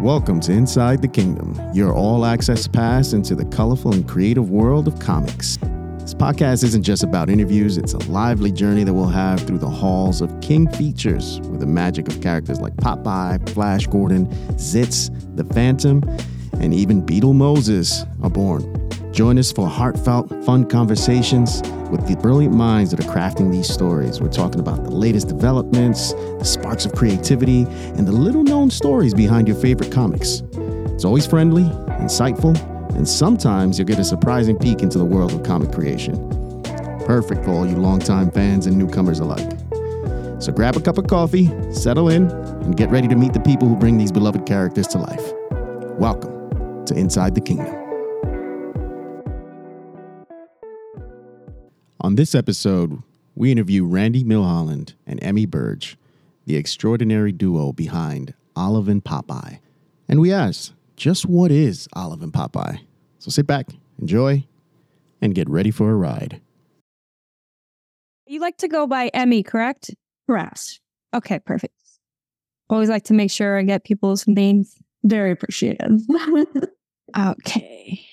Welcome to Inside the Kingdom, your all access pass into the colorful and creative world of comics. This podcast isn't just about interviews, it's a lively journey that we'll have through the halls of King Features, where the magic of characters like Popeye, Flash Gordon, Zits, the Phantom, and even Beetle Moses are born. Join us for heartfelt, fun conversations with the brilliant minds that are crafting these stories. We're talking about the latest developments, the sparks of creativity, and the little known stories behind your favorite comics. It's always friendly, insightful, and sometimes you'll get a surprising peek into the world of comic creation. Perfect for all you longtime fans and newcomers alike. So grab a cup of coffee, settle in, and get ready to meet the people who bring these beloved characters to life. Welcome to Inside the Kingdom. On this episode, we interview Randy Milholland and Emi Burge, the extraordinary duo behind Olive and Popeye. And we ask, just what is Olive and Popeye? So sit back, enjoy, and get ready for a ride. You like to go by Emi, correct? Correct. Okay, perfect. Always like to make sure I get people's names. Very appreciated. Okay.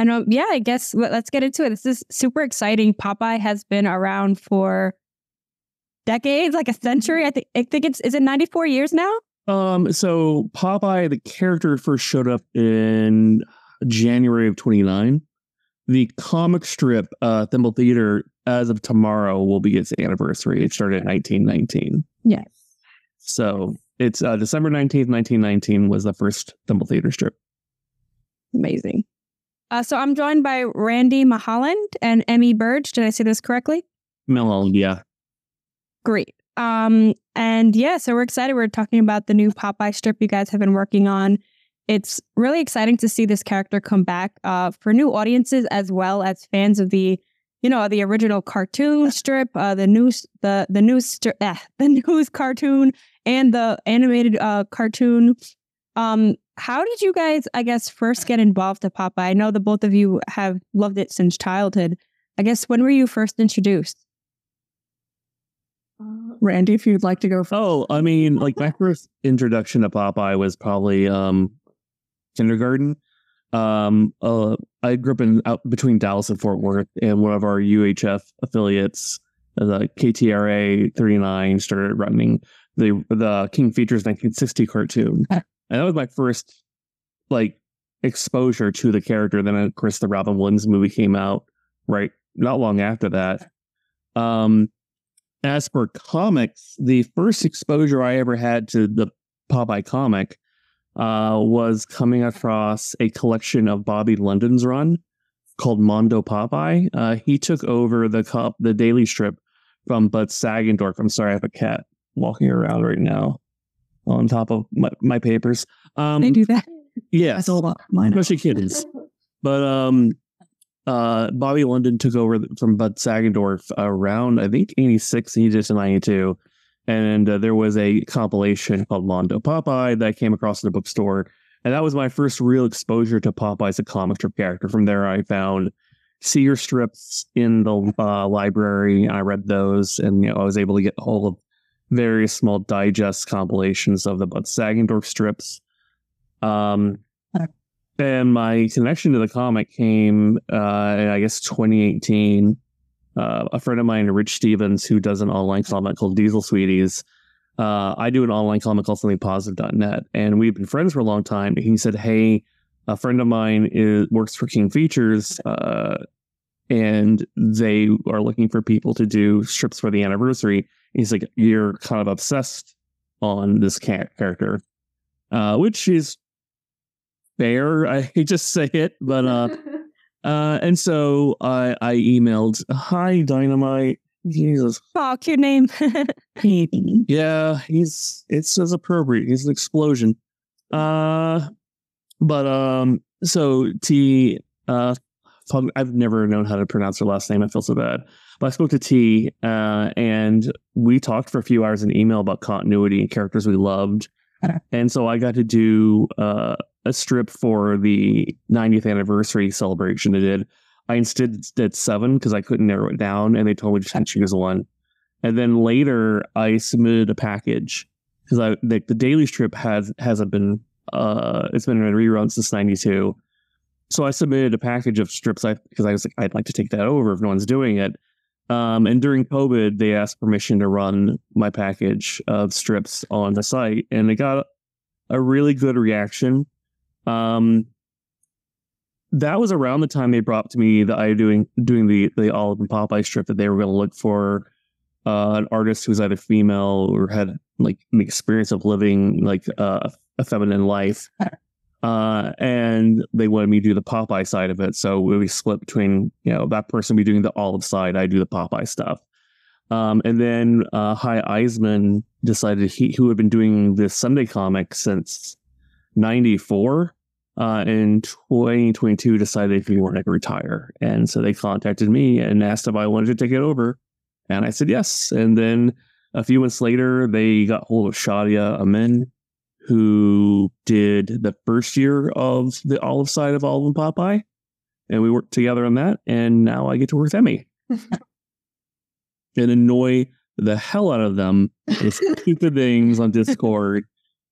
And um, yeah, I guess let- let's get into it. This is super exciting. Popeye has been around for decades, like a century. I think I think it's is it 94 years now? Um, so Popeye, the character first showed up in January of 29. The comic strip, uh, Thimble Theater, as of tomorrow, will be its anniversary. It started in 1919. Yes. So it's uh, December 19th, 1919 was the first Thimble Theater strip. Amazing. Uh, so I'm joined by Randy Milholland and Emi Burge. Did I say this correctly? Melon, yeah. Great. Um, and yeah, so we're excited. We're talking about the new Popeye strip you guys have been working on. It's really exciting to see this character come back uh, for new audiences as well as fans of the, you know, the original cartoon strip, uh, the news, the the news, stri- eh, the news cartoon, and the animated uh, cartoon. Um, how did you guys, I guess, first get involved to Popeye? I know the both of you have loved it since childhood. I guess when were you first introduced? Randy, if you'd like to go first. Oh, I mean, like my first introduction to Popeye was probably um kindergarten. Um, uh, I grew up in out between Dallas and Fort Worth, and one of our UHF affiliates, uh, the KTRA 39, started running the the King Features 1960 cartoon, and that was my first like exposure to the character. Then, of course, the Robin Williams movie came out right not long after that. Um, as for comics, the first exposure I ever had to the Popeye comic uh, was coming across a collection of Bobby London's run called Mondo Popeye. Uh, he took over the cup, the daily strip from Bud Sagendorf. I'm sorry, I have a cat walking around right now on top of my, my papers. Um, they do that. yes, I sold mine. especially kittens. But um, uh, Bobby London took over from Bud Sagendorf around I think '86. He did in '92, and uh, there was a compilation called Mondo Popeye that I came across in a bookstore, and that was my first real exposure to Popeye as a comic strip character. From there, I found Segar strips in the uh, library. I read those, and you know, I was able to get hold of various small digest compilations of the Bud Sagendorf strips. Um, and my connection to the comic came, uh, in, I guess, 2018. Uh, a friend of mine, Rich Stevens, who does an online comic called Diesel Sweeties. Uh, I do an online comic called somethingpositive.net, and we've been friends for a long time. He said, "Hey, a friend of mine is works for King Features, uh, and they are looking for people to do strips for the anniversary." He's like, "You're kind of obsessed on this ca- character," uh, which is fair. I hate to say it, but uh, uh, and so I I emailed, "Hi, Dynamite." Jesus, Oh, cute name. yeah, he's it's as appropriate. He's an explosion. Uh, but um, so T uh, I've never known how to pronounce her last name. I feel so bad. But I spoke to T, uh, and we talked for a few hours in email about continuity and characters we loved. And so I got to do uh, a strip for the 90th anniversary celebration. I did. I instead did seven because I couldn't narrow it down, and they told me just to choose one. And then later, I submitted a package because I the, the daily strip has hasn't been uh it's been in rerun since '92. So I submitted a package of strips I because I was like I'd like to take that over if no one's doing it. Um, and during COVID, they asked permission to run my package of strips on the site, and it got a really good reaction. Um, that was around the time they brought to me the idea doing doing the the Olive and Popeye strip that they were going to look for uh, an artist who was either female or had like an experience of living like uh, a feminine life. Uh, and they wanted me to do the Popeye side of it. So we split between, you know, that person be doing the olive side, I do the Popeye stuff. Um, and then uh, Hy Eisman decided he who had been doing this Sunday comic since '94, uh, in 2022 decided he wanted to retire, and so they contacted me and asked if I wanted to take it over, and I said yes. And then a few months later, they got hold of Shadia Amin, who did the first year of the olive side of Olive and Popeye, and we worked together on that. And now I get to work with Emi and annoy the hell out of them with stupid things on Discord.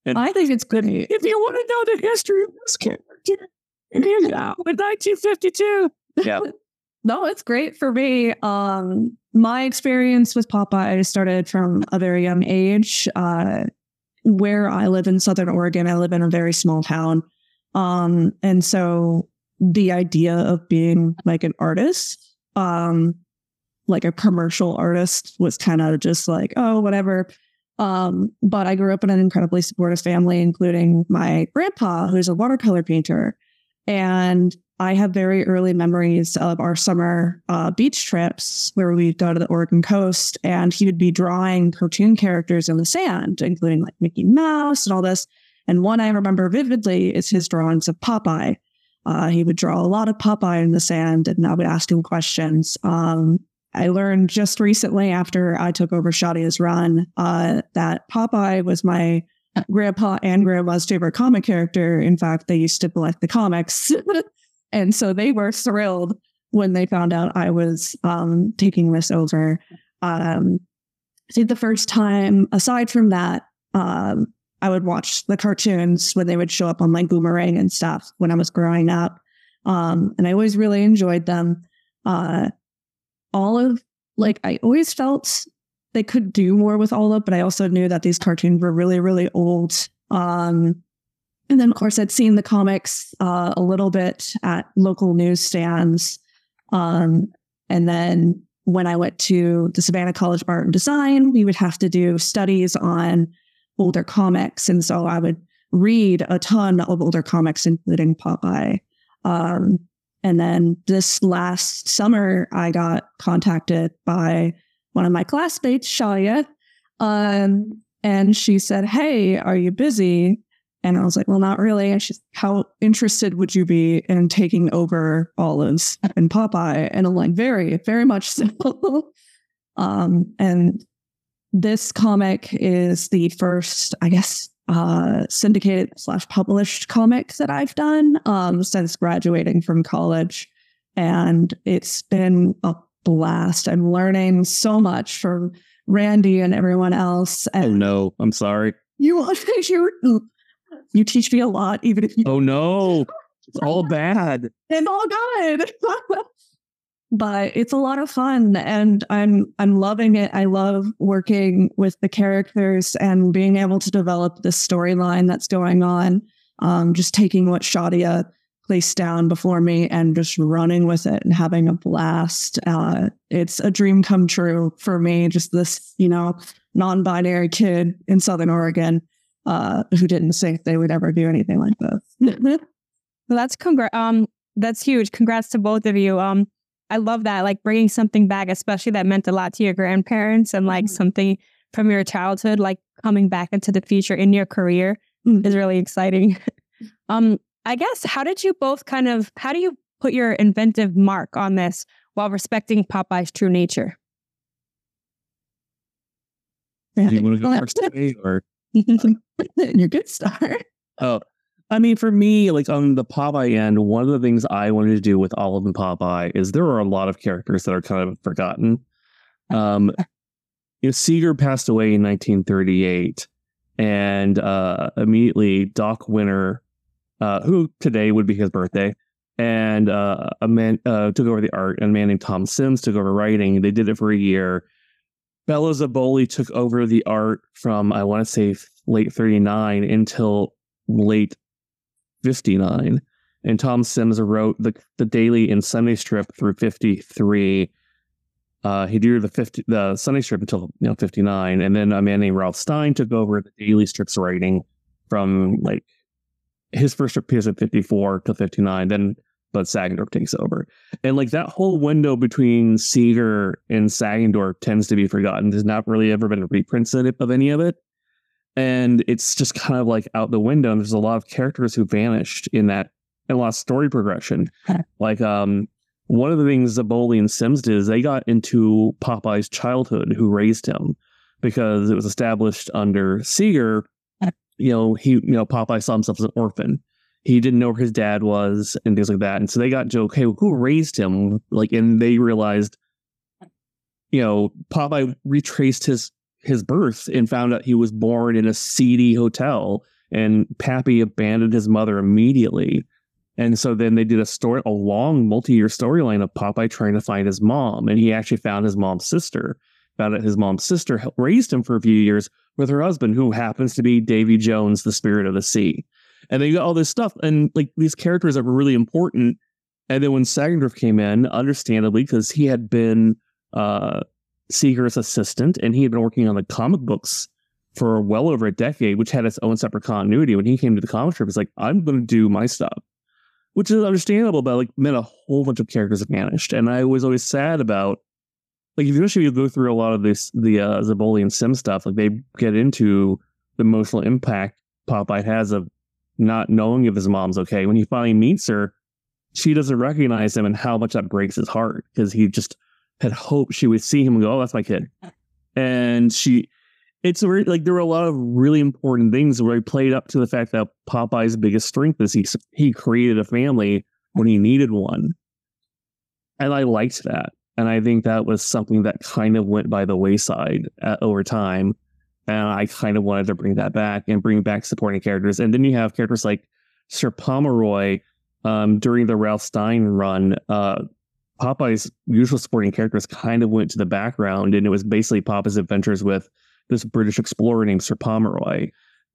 And I think it's good. if you want to know the history of this character, out with 1952. Yeah. No, it's great for me. Um, my experience with Popeye started from a very young age. Uh, where I live in Southern Oregon, I live in a very small town. Um, and so the idea of being like an artist, um, like a commercial artist was kind of just like, oh, whatever. Um, but I grew up in an incredibly supportive family, including my grandpa, who's a watercolor painter. And I have very early memories of our summer uh, beach trips where we'd go to the Oregon coast and he would be drawing cartoon characters in the sand, including like Mickey Mouse and all this. And one I remember vividly is his drawings of Popeye. Uh, he would draw a lot of Popeye in the sand and I would ask him questions. Um, I learned just recently after I took over Shadia's run uh, that Popeye was my grandpa and grandma's favorite comic character. In fact, they used to collect the comics. and so they were thrilled when they found out I was um, taking this over. Um, I think the first time, aside from that, um, I would watch the cartoons when they would show up on like Boomerang and stuff when I was growing up. Um, and I always really enjoyed them. Uh, of like I always felt they could do more with Olive, but I also knew that these cartoons were really, really old. Um, and then, of course, I'd seen the comics uh, a little bit at local newsstands. Um, and then when I went to the Savannah College of Art and Design, we would have to do studies on older comics. And so I would read a ton of older comics, including Popeye. Um, and then this last summer, I got contacted by one of my classmates, Shaya. Um, and she said, Hey, are you busy? And I was like, Well, not really. And she's, How interested would you be in taking over Olives and Popeye? And I'm like, Very, very much so. um, and this comic is the first, I guess, uh, syndicated slash published comic that I've done um, since graduating from college. And it's been a blast. I'm learning so much from Randy and everyone else. Oh no, I'm sorry. you, you, you teach me a lot, even if you Oh no, it's all bad. it's all good. but it's a lot of fun and I'm I'm loving it. I love working with the characters and being able to develop the storyline that's going on. Um, just taking what Shadia placed down before me and just running with it and having a blast. Uh, it's a dream come true for me. Just this, you know, non-binary kid in Southern Oregon uh, who didn't think they would ever do anything like this. Well, that's congra- um that's huge. Congrats to both of you. Um I love that like bringing something back especially that meant a lot to your grandparents and like Mhm. something from your childhood like coming back into the future in your career Mhm. is really exciting. um I guess how did you both kind of how do you put your inventive mark on this while respecting Popeye's true nature? Do you want to go first today, or You're good star. oh, I mean, for me, like on the Popeye end, one of the things I wanted to do with Olive and Popeye is there are a lot of characters that are kind of forgotten. Um, you know, Segar passed away in 1938, and uh, immediately Doc Winter, uh, who today would be his birthday, and uh, a man uh, took over the art, and a man named Tom Sims took over writing. They did it for a year. Bela Zaboly took over the art from I want to say late thirty nine until late fifty nine, and Tom Sims wrote the the daily and Sunday strip through fifty three. Uh, he did the 50, the Sunday strip until you know 59, and then a man named Ralph Stein took over the daily strips writing from like his first appears at 54 to 59. Then but Sagendorf takes over. And like that whole window between Segar and Sagendorf tends to be forgotten. There's not really ever been reprints of any of it. And it's just kind of like out the window. And there's a lot of characters who vanished in that and a lot of story progression. like um one of the things Zaboly and Sims did is they got into Popeye's childhood, who raised him, because it was established under Segar, you know, he you know, Popeye saw himself as an orphan he didn't know where his dad was and things like that. And so they got Joe, okay, who raised him? Like, and they realized, you know, Popeye retraced his his birth and found out he was born in a seedy hotel, and Pappy abandoned his mother immediately. And so then they did a story, a long multi-year storyline of Popeye trying to find his mom, and he actually found his mom's sister. Found out his mom's sister raised him for a few years with her husband, who happens to be Davy Jones, the spirit of the sea. And they got all this stuff and like these characters that were really important. And then when Sagendorf came in understandably because he had been uh Segar's assistant and he had been working on the comic books for well over a decade which had its own separate continuity. When he came to the comic strip it's like I'm going to do my stuff which is understandable but like meant a whole bunch of characters vanished. And I was always sad about like especially if you go through a lot of this the uh Zaboly and Sim stuff like they get into the emotional impact Popeye has of not knowing if his mom's okay. When he finally meets her, she doesn't recognize him and how much that breaks his heart because he just had hoped she would see him and go, Oh, that's my kid. And she, it's like there were a lot of really important things where he played up to the fact that Popeye's biggest strength is he, he created a family when he needed one. And I liked that. And I think that was something that kind of went by the wayside uh, over time and I kind of wanted to bring that back and bring back supporting characters. And then you have characters like Sir Pomeroy um, during the Ralph Stein run. Uh, Popeye's usual supporting characters kind of went to the background, and it was basically Popeye's adventures with this British explorer named Sir Pomeroy.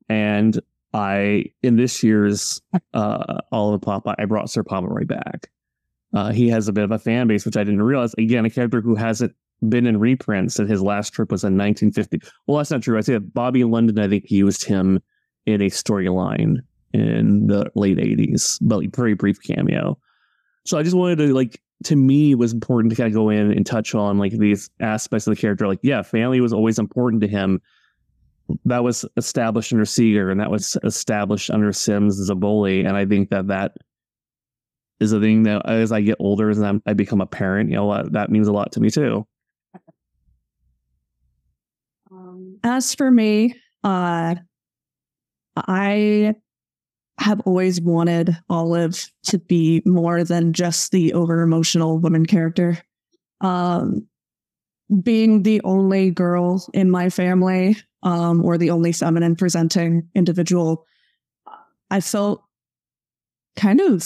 And I, in this year's uh, All of Popeye, I brought Sir Pomeroy back. Uh, he has a bit of a fan base, which I didn't realize. Again, a character who hasn't been in reprints and his last trip was in 1950. Well, that's not true. I say that Bobby London, I think used him in a storyline in the late 80s, but like very brief cameo. So I just wanted to like to me it was important to kind of go in and touch on like these aspects of the character. Like, yeah, family was always important to him. That was established under Segar and that was established under Sims as a bully. And I think that that is a thing that as I get older, as I become a parent, you know, that means a lot to me too. As for me, uh, I have always wanted Olive to be more than just the over emotional woman character. Um, being the only girl in my family, um, or the only feminine presenting individual, I felt kind of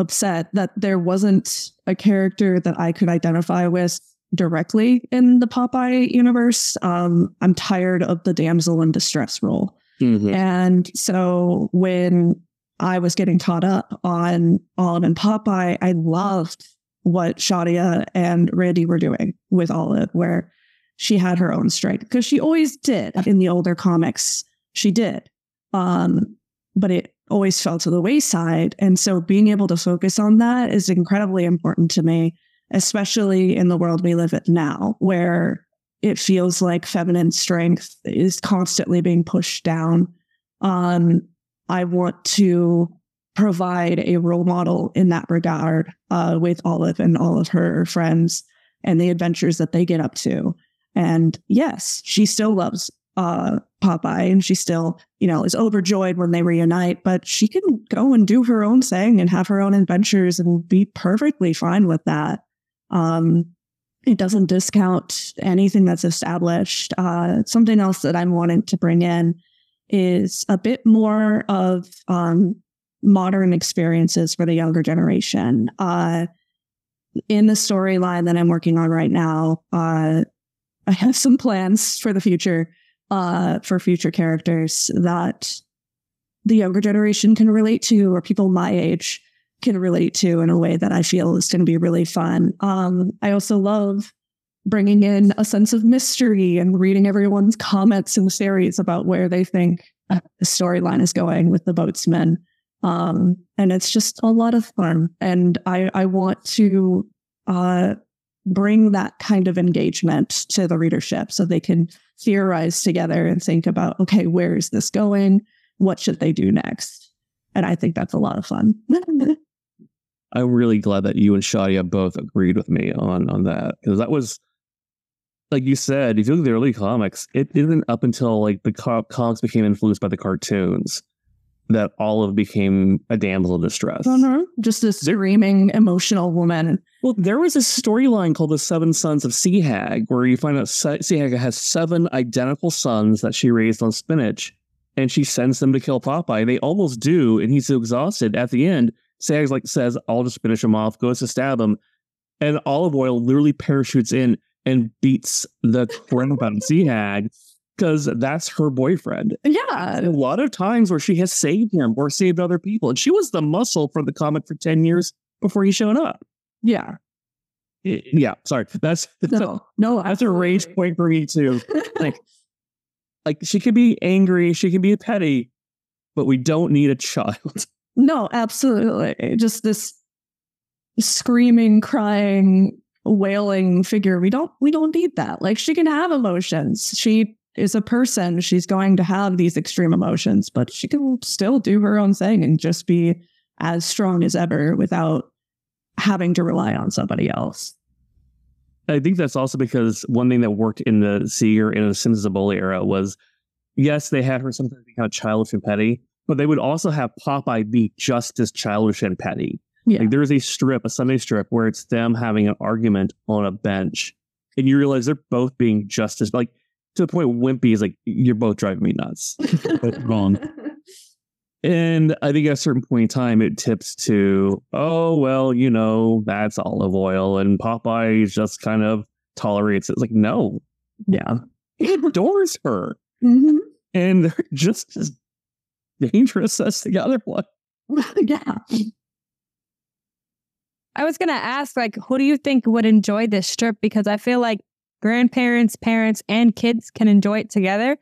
upset that there wasn't a character that I could identify with directly in the Popeye universe. Um, I'm tired of the damsel in distress role. Mm-hmm. And so when I was getting taught up on Olive and Popeye, I loved what Shadia and Randy were doing with Olive, where she had her own strength because she always did in the older comics. She did. Um, but it always fell to the wayside. And so being able to focus on that is incredibly important to me especially in the world we live in now, where it feels like feminine strength is constantly being pushed down. Um, I want to provide a role model in that regard uh, with Olive and all of her friends and the adventures that they get up to. And yes, she still loves uh, Popeye and she still, you know, is overjoyed when they reunite, but she can go and do her own thing and have her own adventures and be perfectly fine with that. Um, it doesn't discount anything that's established. Uh, something else that I'm wanting to bring in is a bit more of um, modern experiences for the younger generation. Uh, in the storyline that I'm working on right now, uh, I have some plans for the future, uh, for future characters that the younger generation can relate to, or people my age can relate to in a way that I feel is going to be really fun. Um, I also love bringing in a sense of mystery and reading everyone's comments in the series about where they think the storyline is going with the boatsmen. Um, and it's just a lot of fun. And I, I want to uh, bring that kind of engagement to the readership so they can theorize together and think about, okay, where is this going? What should they do next? And I think that's a lot of fun. I'm really glad that you and Shadia both agreed with me on on that because that was like you said, if you look at the early comics, it isn't up until like the co- comics became influenced by the cartoons that Olive became a damsel in distress. Uh-huh. Just a screaming, emotional woman. Well, there was a storyline called The Seven Sons of Sea Hag, where you find out Sea Hag has seven identical sons that she raised on spinach, and she sends them to kill Popeye. They almost do, and he's so exhausted at the end. Sea Hag like says, "I'll just finish him off." Goes to stab him, and Olive Oyl literally parachutes in and beats the crap out of Sea Hag because that's her boyfriend. Yeah. And a lot of times where she has saved him or saved other people. And she was the muscle for the comic for 10 years before he showed up. Yeah. Yeah. Sorry. That's, that's No, a, no, that's a rage point for me too. Like, like she can be angry, she can be petty, but we don't need a child. No, absolutely. Just this screaming, crying, wailing figure. We don't we don't need that. Like she can have emotions. She is a person. She's going to have these extreme emotions, but she can still do her own thing and just be as strong as ever without having to rely on somebody else. I think that's also because one thing that worked in the Segar in the Simpsons of Bully era was yes, they had her sometimes be kind of childish and petty, but they would also have Popeye be just as childish and petty. Yeah. Like there's a strip, a Sunday strip, where it's them having an argument on a bench, and you realize they're both being just as like to the point Wimpy is like, "You're both driving me nuts." wrong. And I think at a certain point in time, it tips to, oh well, you know, that's Olive Oyl. and Popeye just kind of tolerates it. It's like, no, Yeah. he adores her, Mhm. and they're just as dangerous as the other one. yeah. I was gonna ask, like, who do you think would enjoy this strip? Because I feel like grandparents, parents, and kids can enjoy it together.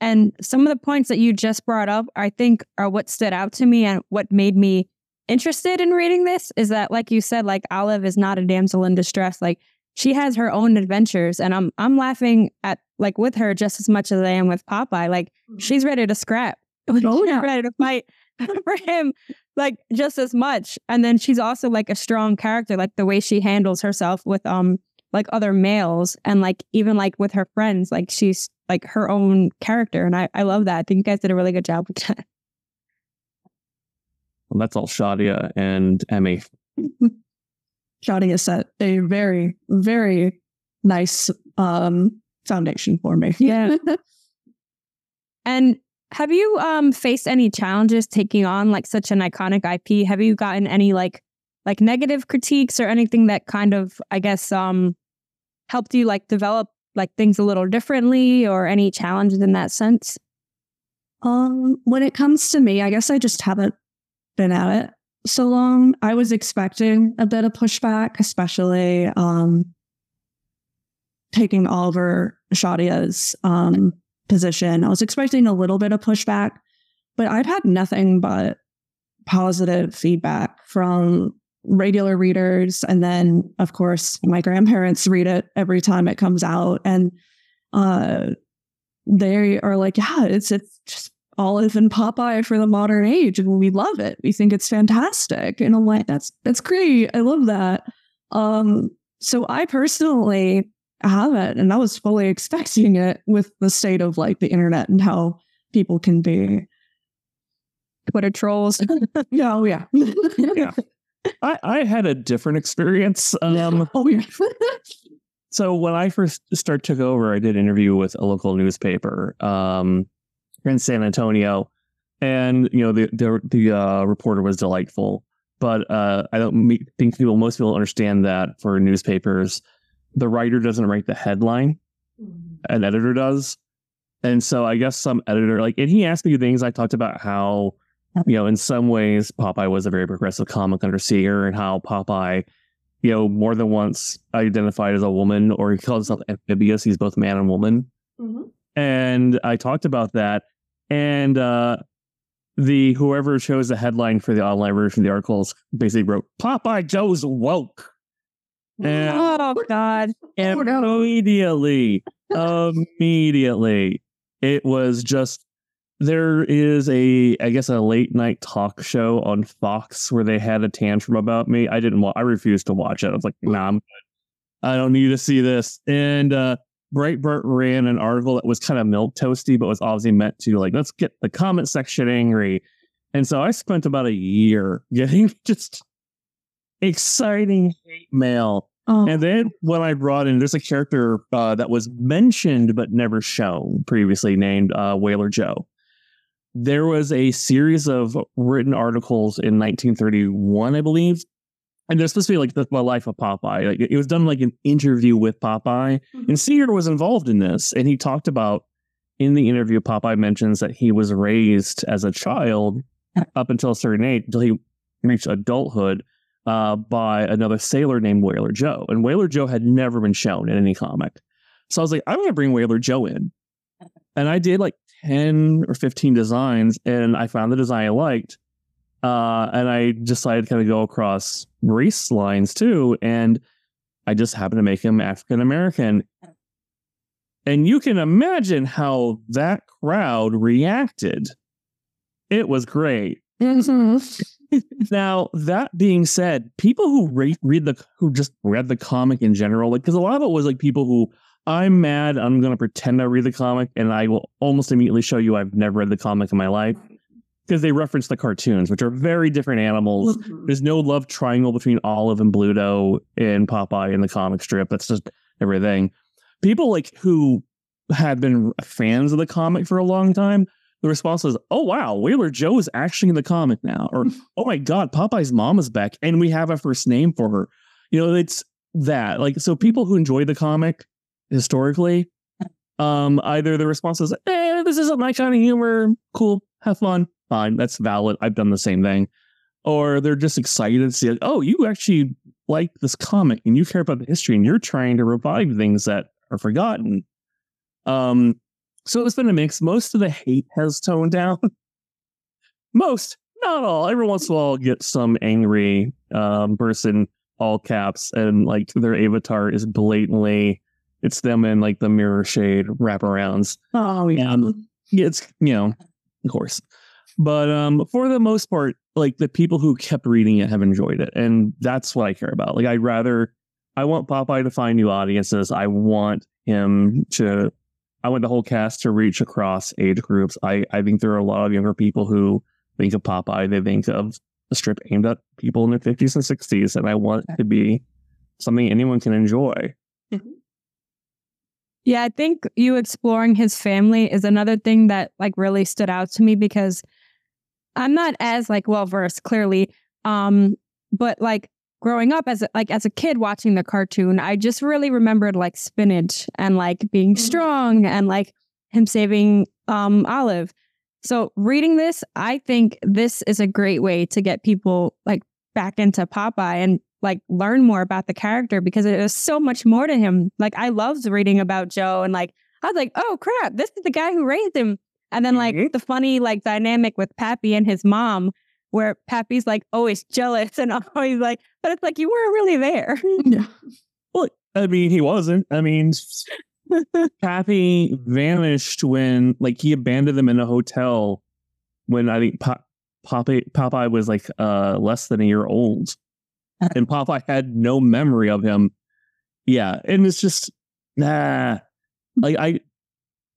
And some of the points that you just brought up, I think, are what stood out to me and what made me interested in reading this. Is that, like you said, like Olive is not a damsel in distress. Like she has her own adventures, and I'm I'm laughing at like with her just as much as I am with Popeye. Like she's ready to scrap. Oh, yeah. ready to fight for him like just as much and then she's also like a strong character like the way she handles herself with um like other males and like even like with her friends like she's like her own character and i i love that i think you guys did a really good job with that Well, that's all Shadia and Emi. Shadia set a very, very nice um foundation for me. Yeah. and have you um faced any challenges taking on like such an iconic ip have you gotten any like like negative critiques or anything that kind of i guess um helped you like develop like things a little differently or any challenges in that sense Um, when it comes to me, I guess I just haven't been at it so long. I was expecting a bit of pushback, especially um taking Oliver Shadia's um position. I was expecting a little bit of pushback, but I've had nothing but positive feedback from regular readers and then of course my grandparents read it every time it comes out and uh they are like, yeah, it's it's just Olive and Popeye for the modern age, and we love it. We think it's fantastic, and I'm like, that's that's great. I love that. Um, so I personally haven't, and I was fully expecting it with the state of like the internet and how people can be. twitter trolls oh yeah, Yeah. I, I had a different experience. Um, oh yeah. so when I first start took over, I did an interview with a local newspaper. Um, in San Antonio, and you know the the, the uh, reporter was delightful. But uh, I don't think people most people understand that for newspapers, the writer doesn't write the headline, an editor does. And so I guess some editor like, and he asked me things. I talked about how, you know, in some ways Popeye was a very progressive comic under Segar, and how Popeye, you know, more than once identified as a woman, or he called himself amphibious. He's both man and woman. And I talked about that, and uh, the whoever chose the headline for the online version of the articles basically wrote Popeye Joe's woke. And Oh God. And immediately, immediately, it was just there is a I guess a late night talk show on Fox where they had a tantrum about me. I didn't want. I refused to watch it. I was like, Nah, I'm good. I don't need to see this. And uh, Breitbart ran an article that was kind of milk toasty, but was obviously meant to like let's get the comment section angry. And so I spent about a year getting just exciting hate mail Oh, and then when I brought in, there's a character uh, that was mentioned but never shown previously named uh, Whaler Joe. There was a series of written articles in 1931, I believe. And they're supposed to be like the, the life of Popeye. Like it was done like an interview with Popeye. And Segar was involved in this. And he talked about in the interview, Popeye mentions that he was raised as a child up until a certain age, until he reached adulthood uh, by another sailor named Whaler Joe. And Whaler Joe had never been shown in any comic. So I was like, I'm going to bring Whaler Joe in. And I did like 10 or 15 designs, and I found the design I liked. Uh, and I decided to kind of go across race lines too. And I just happened to make him African American. And you can imagine how that crowd reacted. It was great. Now, that being said, people who read, read the who just read the comic in general, like because a lot of it was like people who I'm mad, I'm gonna pretend I read the comic, and I will almost immediately show you I've never read the comic in my life because they reference the cartoons, which are very different animals. Mm-hmm. There's no love triangle between Olive and Bluto and Popeye in the comic strip. That's just everything. People like who had been fans of the comic for a long time the response was, "Oh wow, Whaler Joe is actually in the comic now," or "Oh my God, Popeye's mom is back, and we have a first name for her." You know, it's that like so people who enjoy the comic historically, um, either the response is, "Eh, this isn't my kind of humor. Cool, have fun, fine, that's valid. I've done the same thing," or they're just excited to see, like, "Oh, you actually like this comic and you care about the history and you're trying to revive things that are forgotten." Um, so it's been a mix. Most of the hate has toned down. Most, not all. Every once in a while, I'll get some angry um, person, all caps, and like their avatar is blatantly, it's them in like the mirror shade wraparounds. oh yeah. Um, it's, you know, of course. But um, for the most part, like the people who kept reading it have enjoyed it. And that's what I care about. Like, I'd rather, I want Popeye to find new audiences. I want him to I want the whole cast to reach across age groups. I, I think there are a lot of younger people who think of Popeye. They think of a strip aimed at people in their 50s and 60s. And I want it to be something anyone can enjoy. Yeah, I think you exploring his family is another thing that like really stood out to me because I'm not as like well versed clearly. Um, but like growing up as a, like as a kid watching the cartoon, I just really remembered like spinach and like being strong and like him saving um Olive. So reading this, I think this is a great way to get people like back into Popeye and like learn more about the character because there's so much more to him. Like I loved reading about Joe and like I was like, oh crap, this is the guy who raised him. And then like Mhm. the funny like dynamic with Pappy and his mom, where Pappy's like always jealous and always like, but it's like you weren't really there. Yeah. Well, I mean, he wasn't. I mean, Pappy vanished when, like, he abandoned them in a hotel when I think Pop- Popeye, Popeye was like uh, less than a year old, and Popeye had no memory of him. Yeah, and it's just nah. Like I,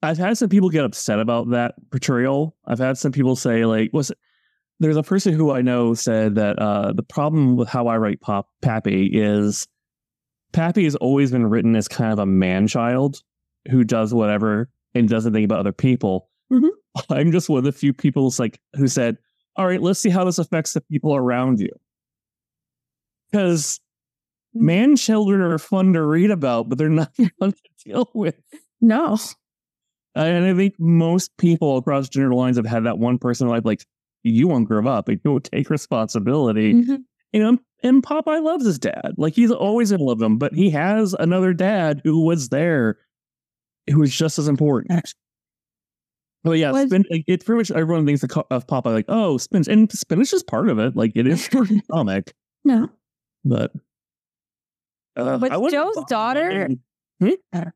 I've had some people get upset about that portrayal. I've had some people say like, was it? There's a person who I know said that uh, the problem with how I write Pop Pappy is Pappy has always been written as kind of a man child who does whatever and doesn't think about other people. Mhm. I'm just one of the few people like who said, "All right, let's see how this affects the people around you." Because man children are fun to read about, but they're not fun to deal with. No. And I think most people across gender lines have had that one person in life, like, you won't grow up, like, you won't take responsibility. Mhm. You know, and Popeye loves his dad. Like, he's always gonna love him, but he has another dad who was there who was just as important. But yeah, Was- spin, like, it's pretty much everyone thinks of Popeye like, oh, spinach. And spinach is part of it. Like, it is comic, No. But. Uh, Was Joe's daughter- him.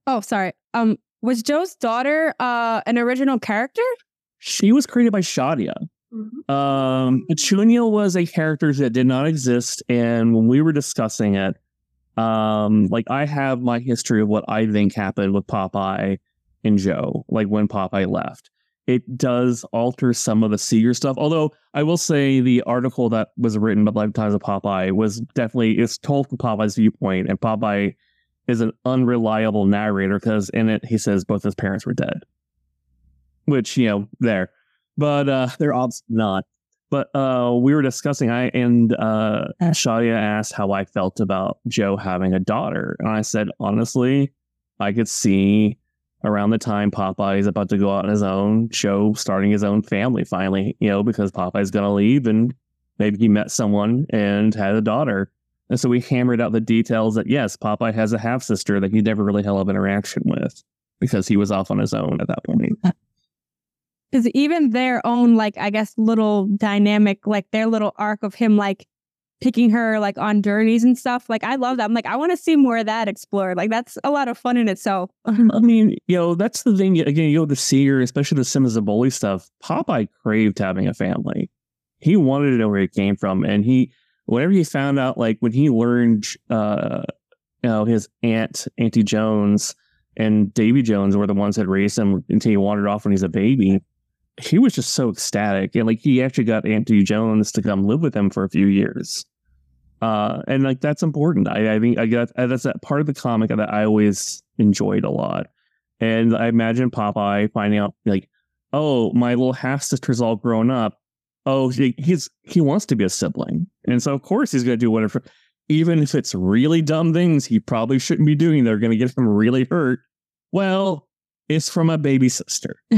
Oh, sorry. Um, was Joe's daughter uh an original character? She was created by Shadia. Um, Petunia was a character that did not exist, and when we were discussing it, um, like I have my history of what I think happened with Popeye and Joe, like when Popeye left. It does alter some of the Segar stuff, although I will say the article that was written about Lifetimes of Popeye was definitely it's told from Popeye's viewpoint, and Popeye is an unreliable narrator because in it he says both his parents were dead, which you know there but uh they're obviously not. But uh we were discussing I and uh Shadia asked how I felt about Joe having a daughter. And I said, honestly, I could see around the time Popeye is about to go out on his own, show, starting his own family finally, you know, because Popeye's gonna leave and maybe he met someone and had a daughter. And so we hammered out the details that yes, Popeye has a half sister that he never really lot of interaction with because he was off on his own at that point. Uh, because even their own, like, I guess, little dynamic, like their little arc of him, like, picking her, like, on journeys and stuff. Like, I love that. I'm like, I want to see more of that explored. Like, that's a lot of fun in itself. I mean, you know, that's the thing. Again, you know, the Segar, especially the Simmons and Bully stuff. Popeye craved having a family. He wanted to know where he came from, and he, whenever he found out, like when he learned, uh, you know, his aunt Auntie Jones and Davy Jones were the ones that raised him until he wandered off when he's a baby. He was just so ecstatic, and like he actually got Auntie Jones to come live with him for a few years. Uh, and like that's important. I, I I got that's that part of the comic that I always enjoyed a lot. And I imagine Popeye finding out like, oh, my little half sister's all grown up. Oh, he, he's he wants to be a sibling, and so of course he's going to do whatever, even if it's really dumb things he probably shouldn't be doing. They're going to get him really hurt. Well, it's from a baby sister.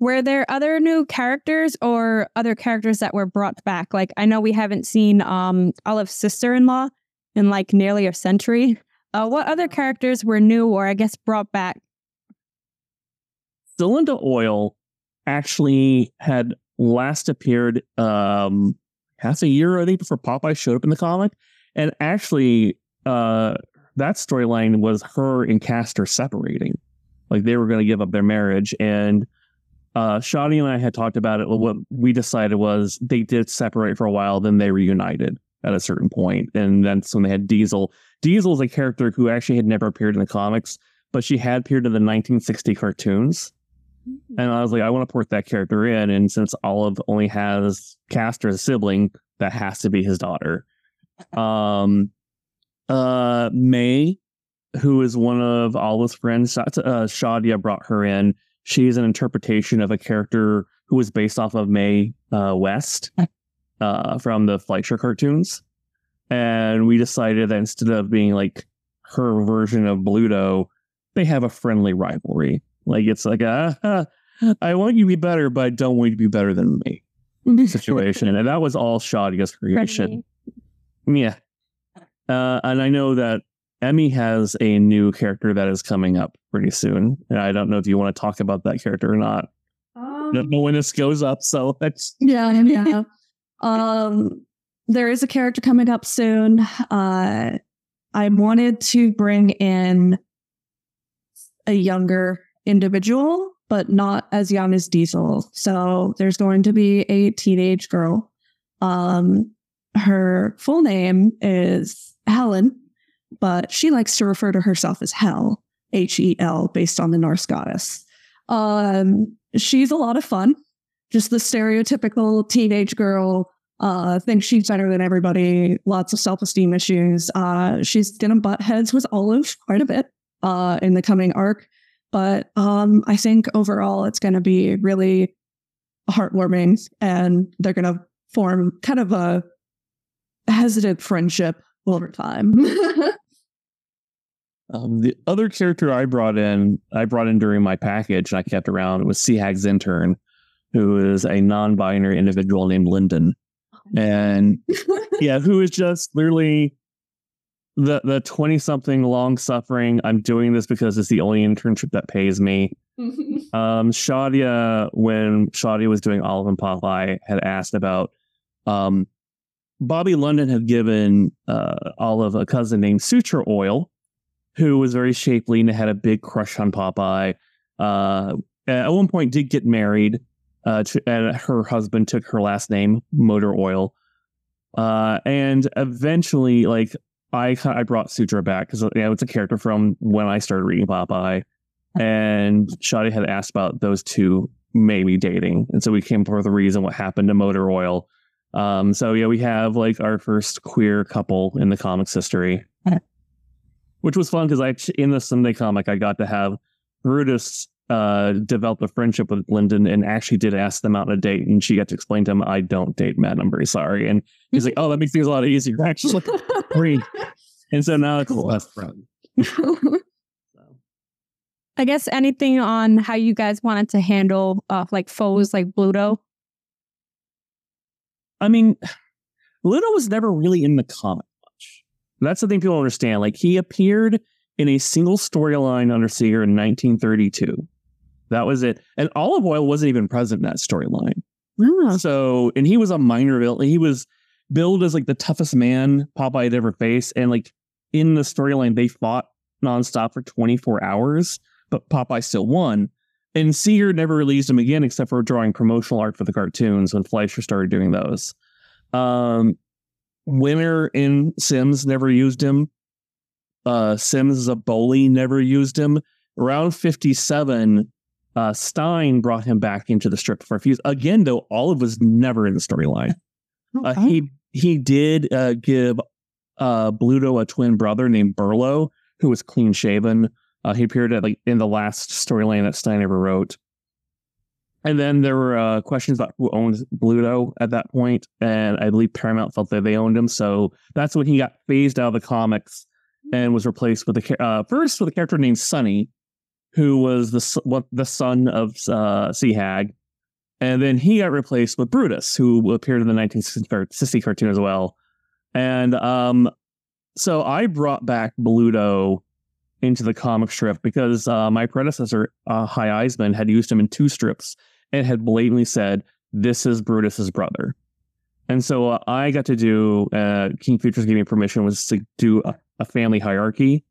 Were there other new characters or other characters that were brought back? Like, I know we haven't seen um Olive's sister in like nearly a century. Uh, what other characters were new or I guess brought back? Cylinder Oyl actually had last appeared um half a year, I think, before Popeye showed up in the comic. And actually, uh that storyline was her and Castor separating. Like they were going to give up their marriage. And uh and I had talked about it. What we decided was they did separate for a while, then they reunited at a certain point. And that's when they had Diesel. Diesel is a character who actually had never appeared in the comics, but she had appeared in the 1960 cartoons. And I was like, I want to port that character in. And since Olive only has Castor as a sibling, that has to be his daughter. Um, uh, May, who is one of Olive's friends, uh, Shadia brought her in. She's an interpretation of a character who was based off of Mae uh, West uh, from the Fleischer cartoons. And we decided that instead of being like her version of Bluto, they have a friendly rivalry. Like it's like a, "Ah, I want you to be better, but I don't want you to be better than me situation. and that was all Shadia's creation. Yeah. Uh, and I know that Emi has a new character that is coming up pretty soon. And I don't know if you want to talk about that character or not. I don't know when this goes up, so that's Yeah, yeah. um, there is a character coming up soon. Uh, I wanted to bring in a younger individual, but not as young as Diesel. So there's going to be a teenage girl. Um, her full name is Helen, but she likes to refer to herself as Hel, H E L, based on the Norse goddess. Um, she's a lot of fun just the stereotypical teenage girl uh thinks she's better than everybody lots of self-esteem issues uh she's gonna butt heads with olive quite a bit uh in the coming arc But um, I think overall it's going to be really heartwarming and they're going to form kind of a hesitant friendship over time. um, the other character I brought in, I brought in during my package and I kept around was Sea Hag's intern, who is a non binary individual named Lyndon. And yeah, who is just literally the the 20 something long suffering. I'm doing this because it's the only internship that pays me. Um shadia when shadia was doing olive and popeye had asked about um bobby london had given uh olive a cousin named Sutra Oyl who was very shapely and had a big crush on popeye. Uh at one point did get married uh to, and her husband took her last name Motor Oyl. Uh, and eventually, like I I brought Sutra back because you know, it's a character from when I started reading Popeye, and Shadi had asked about those two maybe dating, and so we came with a reason what happened to Motor Oyl. Um, so yeah, we have like our first queer couple in the comics history, which was fun because I in the Sunday comic I got to have Brutus uh, develop a friendship with Lyndon and actually did ask them out on a date, and she got to explain to him, "I don't date men. I'm very sorry." And he's like, "Oh, that makes things a lot easier." Actually, free. And so now it's best friend. I guess anything on how you guys wanted to handle uh, like foes like Bluto. I mean, Bluto was never really in the comic much. That's the thing people understand. Like he appeared in a single storyline under Segar in 1932 that was it. And Olive Oyl wasn't even present in that storyline. Oh. So, and he was a minor villain. He was billed as like the toughest man Popeye had ever faced. And like in the storyline, they fought nonstop for 24 hours, but Popeye still won. And Segar never released him again except for drawing promotional art for the cartoons when Fleischer started doing those. Um, Winner in Sims never used him. Uh, Sims Zaboly never used him. Around 57, uh, Stein brought him back into the strip for a few. Again, though, Olive was never in the storyline. Okay. Uh, he he did uh, give uh, Bluto a twin brother named Burlo, who was clean shaven. Uh, he appeared at like in the last storyline that Stein ever wrote. And then there were uh, questions about who owned Bluto at that point, and I believe Paramount felt that they owned him, so that's when he got phased out of the comics and was replaced with a uh, first with a character named Sunny, who was the what the son of uh, Sea Hag, and then he got replaced with Brutus, who appeared in the 1960 cartoon as well. And um, so I brought back Bluto into the comic strip because uh, my predecessor, uh, Hy Eisman, had used him in two strips and had blatantly said, "This is Brutus's brother." And so uh, I got to do. Uh, King Features gave me permission was to do a, a family hierarchy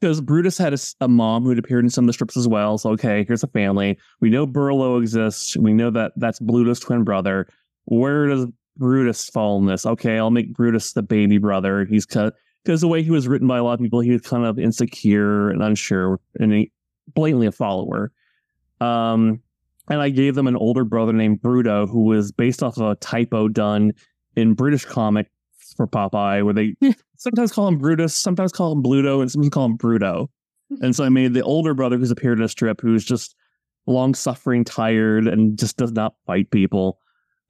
because Brutus had a, a, mom who had appeared in some of the strips as well. So okay, here's a family. We know Burlo exists. We know that that's Bluto's twin brother. Where does Brutus fall in this? Okay, I'll make Brutus the baby brother. He's because the way he was written by a lot of people, he was kind of insecure and unsure, and he, blatantly a follower. Um, and I gave them an older brother named Bruto, who was based off of a typo done in British comic for Popeye, where they sometimes call him Brutus, sometimes call him Bluto, and sometimes call him Bruto. and so I made the older brother who's appeared in a strip who's just long suffering, tired, and just does not fight people.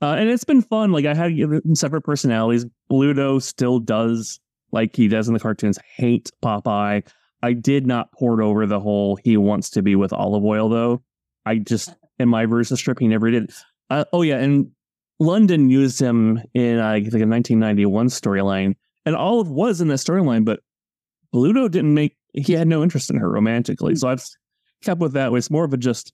Uh, and it's been fun. Like I had separate personalities. Bluto still does, like he does in the cartoons, hate Popeye. I did not port over the whole he wants to be with Olive Oyl though. I just in my version strip he never did. Uh, oh yeah, and London used him in uh, I think a 1991 storyline, and Olive was in that storyline, but Bluto didn't make. He had no interest in her romantically, so I've kept with that. It's more of a just.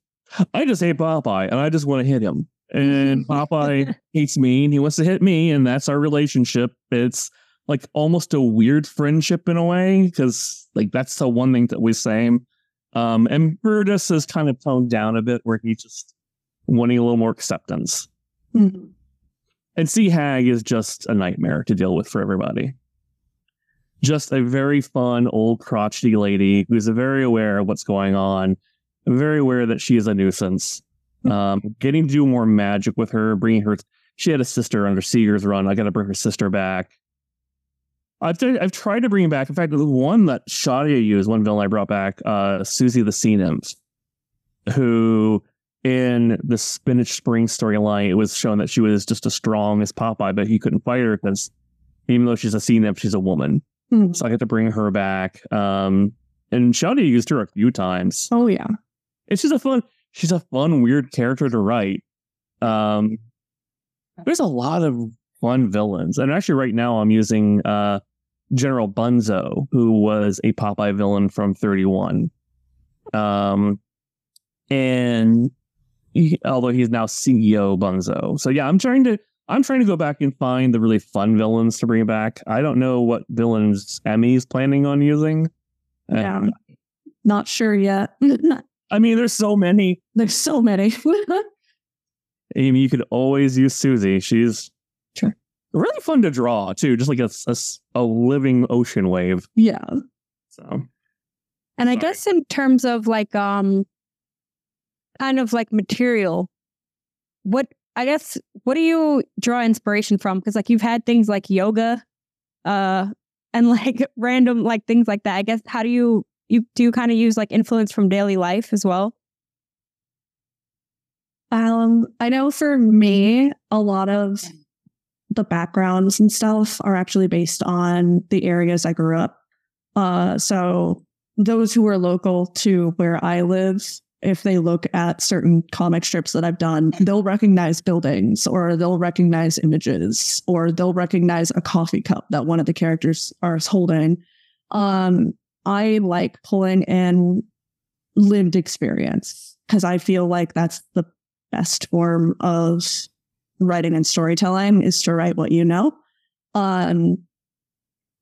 I just hate Popeye, and I just want to hit him. And Popeye hates me, and he wants to hit me, and that's our relationship. It's like almost a weird friendship in a way, because like that's the one thing that we same. Um, and Brutus is kind of toned down a bit, where he's just wanting a little more acceptance. Mm-hmm. And Sea Hag is just a nightmare to deal with for everybody. Just a very fun old crotchety lady who's very aware of what's going on, very aware that she is a nuisance. Um, getting to do more magic with her, bringing her. She had a sister under Segar's run. I got to bring her sister back. I've t- I've tried to bring him back. In fact, the one that Shadia used, one villain I brought back, uh, Susie the Sea Nymph. who in the Spinach Spring storyline, it was shown that she was just as strong as Popeye, but he couldn't fight her because even though she's a sea nymph, she's a woman. Hmm. So I get to bring her back. Um, and Shadi used her a few times. Oh yeah. It's just a fun. She's a fun, weird character to write. Um, there's a lot of fun villains, and actually, right now I'm using uh, General Bunzo, who was a Popeye villain from 31. Um, and he, although he's now CEO Bunzo, so yeah, I'm trying to I'm trying to go back and find the really fun villains to bring back. I don't know what villains Emi's planning on using. Yeah. Not sure yet. I mean, there's so many. There's so many. I mean, you could always use Susie. She's. Really fun to draw too, just like a a living ocean wave. yeah. So And I guess in terms of like um kind of like material, what I guess what do you draw inspiration from? Because like you've had things like yoga, uh, and like random like things like that. I guess how do you you do you kind of use like influence from daily life as well? Um, I know for me, a lot of the backgrounds and stuff are actually based on the areas I grew up. Uh, so those who are local to where I live, if they look at certain comic strips that I've done, they'll recognize buildings or they'll recognize images or they'll recognize a coffee cup that one of the characters are holding. Um, I like pulling in lived experience because I feel like that's the best form of writing and storytelling is to write what you know. Um,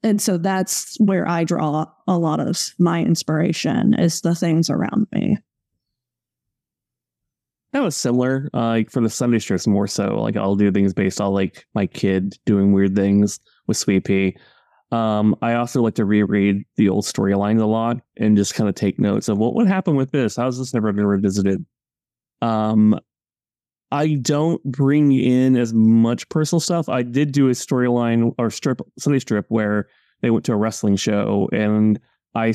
and so that's where I draw a lot of my inspiration is the things around me. that was similar. Uh, like for the Sunday strips, more so. Like I'll do things based on like my kid doing weird things with Sweet Pea. Um, I also like to reread the old storylines a lot and just kind of take notes of what what happened with this. How's this never been revisited? Um, I don't bring in as much personal stuff. I did do a storyline or strip Sunday strip where they went to a wrestling show and I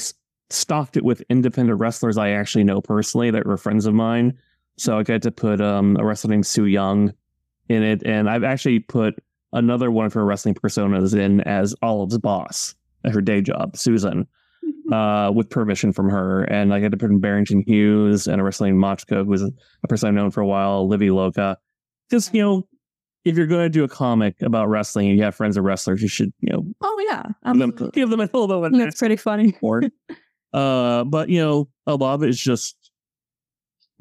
stocked it with independent wrestlers I actually know personally that were friends of mine. So I got to put um, a wrestler named Sue Young in it, and I've actually put another one of her wrestling personas in as Olive's boss at her day job, Susan, uh, with permission from her. And I got to put in Barrington Hughes and a wrestling Machko, who was a person I've known for a while, Livy Loca. Just you know, if you're going to do a comic about wrestling and you have friends of wrestlers, you should you know Oh yeah, give them, give them a little bit of an That's pretty funny. support. uh, but you know, a lot of it is just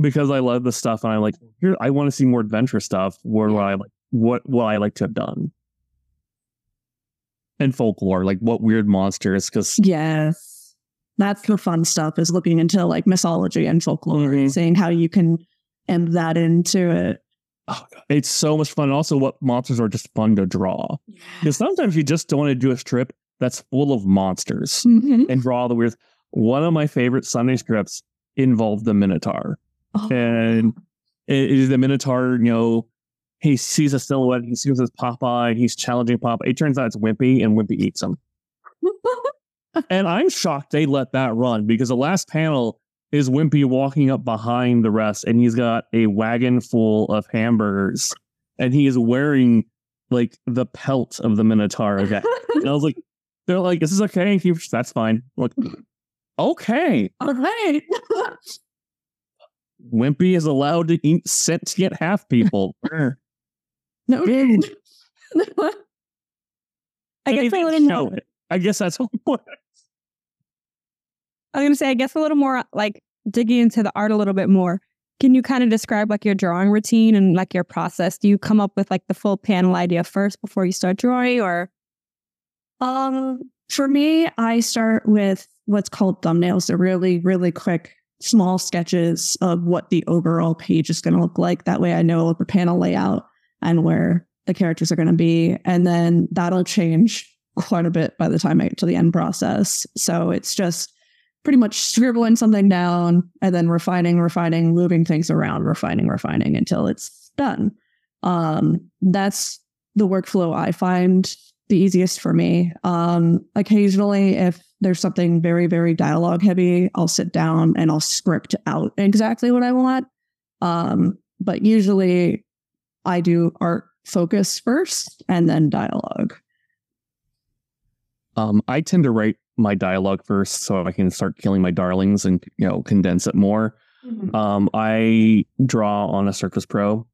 because I love the stuff and I'm like here. I want to see more adventure stuff. Where would I like what what I like to have done and folklore, like what weird monsters? Because Yes. That's the fun stuff is looking into like mythology and folklore Mhm. and seeing how you can end that into it. oh, God, it's so much fun. And also, what monsters are just fun to draw. Because sometimes you just don't want to do a strip that's full of monsters Mhm. and draw all the weird. One of my favorite Sunday strips involved the Minotaur. Oh. and it is the Minotaur, you know, he sees a silhouette, he sees his Popeye, he's challenging Popeye. It turns out it's Wimpy, and Wimpy eats him. And I'm shocked they let that run because the last panel is Wimpy walking up behind the rest, and he's got a wagon full of hamburgers, and he is wearing like the pelt of the Minotaur. Okay. And I was like, they're like, is this okay? He, That's fine. I'm like, okay. All right. Wimpy is allowed to eat sentient half people. no. I guess I little show it. I guess that's what. I was gonna say, I guess a little more like digging into the art a little bit more. Can you kind of describe like your drawing routine and like your process? Do you come up with like the full panel idea first before you start drawing, or Um, for me, I start with what's called thumbnails. They're really, really quick, small sketches of what the overall page is going to look like. That way, I know the panel layout and where the characters are going to be, and then that'll change quite a bit by the time I get to the end process. So it's just pretty much scribbling something down and then refining, refining, moving things around, refining, refining until it's done. Um, that's the workflow I find the easiest for me. Um, occasionally, if there's something very, very dialogue heavy, I'll sit down and I'll script out exactly what I want. Um, but usually I do art focus first and then dialogue. Um, I tend to write my dialogue first so I can start killing my darlings and you know condense it more. Mm-hmm. Um, I draw on a Surface Pro.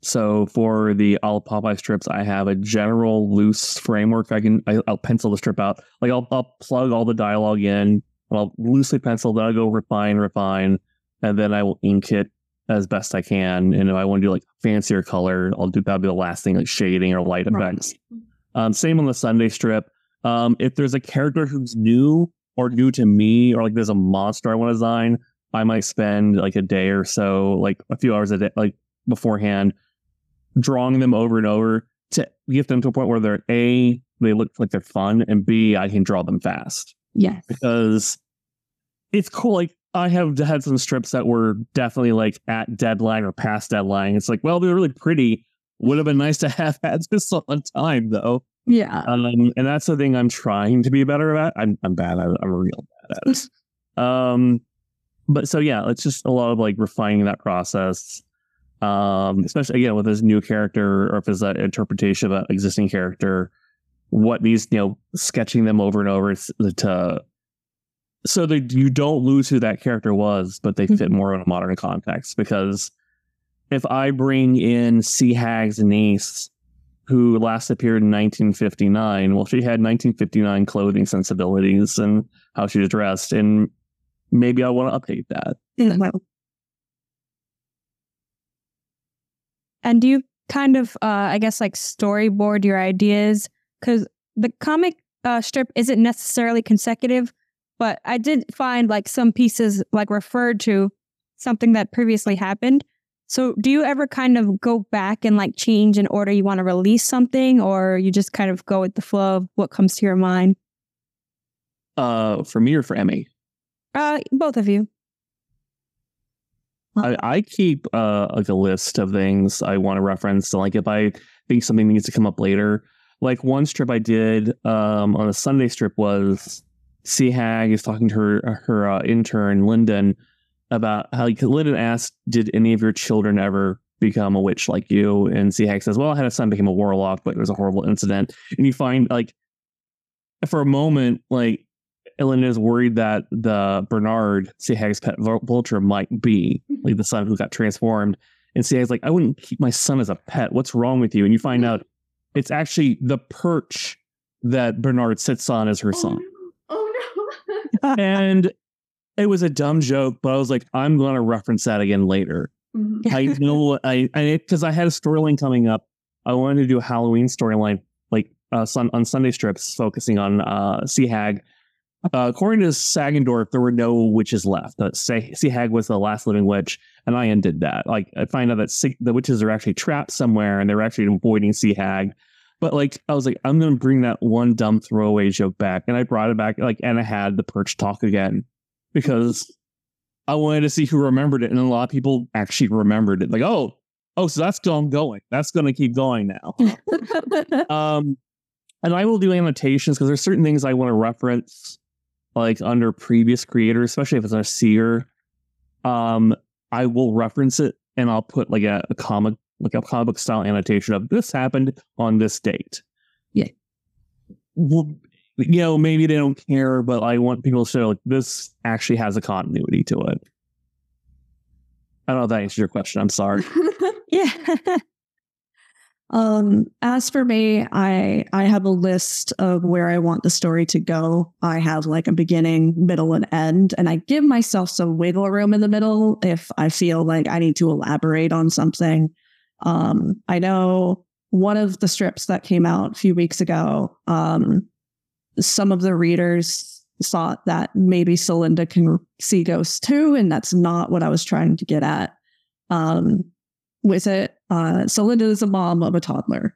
So for the all Popeye strips, I have a general loose framework. I can I, will pencil the strip out. Like I'll I'll plug all the dialogue in. I'll loosely pencil. Then I'll go refine, refine, and then I will ink it as best I can. And if I want to do like fancier color, I'll do that'll be the last thing, like shading or light effects. Right. Um, same on the Sunday strip. Um, if there's a character who's new or new to me, or like there's a monster I want to design, I might spend like a day or so, like a few hours a day, like beforehand, drawing them over and over to get them to a point where they're a they look like they're fun, and b I can draw them fast. Yes, because it's cool. Like I have had some strips that were definitely like at deadline or past deadline. It's like, well, they're really pretty. Would have been nice to have had this on time, though. Yeah. Um, and that's the thing I'm trying to be better at. I'm I'm bad. I'm, I'm real bad at it. um, but so yeah, it's just a lot of like refining that process. Um, especially again with this new character, or if it's that interpretation of an existing character, what these you know sketching them over and over to so that you don't lose who that character was, but they fit mm-hmm. more in a modern context. Because if I bring in Sea Hag's niece who last appeared in 1959. Well, she had 1959 clothing sensibilities and how she was dressed, and maybe I want to update that. And do you kind of, uh, I guess, like storyboard your ideas? Because the comic uh, strip isn't necessarily consecutive, but I did find like some pieces like referred to something that previously happened. So, do you ever kind of go back and like change in order you want to release something, or you just kind of go with the flow of what comes to your mind? Uh, for me or for Emi? Uh, both of you. I, I keep uh like a list of things I want to reference. So, like if I think something needs to come up later, like one strip I did um on a Sunday strip was Sea Hag is talking to her her uh, intern Lyndon about how Lyndon asked, "Did any of your children ever become a witch like you?" And Sea Hag says, "Well, I had a son became a warlock, but it was a horrible incident." And you find like for a moment, like Ellen is worried that the Bernard Sea Hag's pet vulture might be like the son who got transformed. And Sea Hag's like, "I wouldn't keep my son as a pet. What's wrong with you?" And you find out it's actually the perch that Bernard sits on as her oh, son. No. Oh no. and it was a dumb joke, but I was like, I'm going to reference that again later. Mm-hmm. I know I because I, I, had a storyline coming up. I wanted to do a Halloween storyline, like uh, sun, on Sunday strips, focusing on uh, Sea Hag. Uh, according to Sagendorf, there were no witches left. Uh, Sea Hag was the last living witch, and I ended that. Like, I find out that the witches are actually trapped somewhere, and they're actually avoiding Sea Hag. But like, I was like, I'm gonna bring that one dumb throwaway joke back, and I brought it back. Like, and I had the perch talk again, because I wanted to see who remembered it, and a lot of people actually remembered it. Like, oh, oh, so that's going going. That's going to keep going now. um, and I will do annotations because there's certain things I want to reference, like under previous creators, especially if it's a seer. Um, I will reference it, and I'll put like a, a comic, like a comic book style annotation of this happened on this date. Yeah. Well, you know, maybe they don't care, but I want people to show like this actually has a continuity to it. I don't know if that answers your question. I'm sorry. yeah. um, as for me, I I have a list of where I want the story to go. I have like a beginning, middle, and end, and I give myself some wiggle room in the middle if I feel like I need to elaborate on something. Um, I know one of the strips that came out a few weeks ago. Um, some of the readers thought that maybe Celinda can see ghosts too, and that's not what I was trying to get at. Um, with it, uh, Celinda is a mom of a toddler.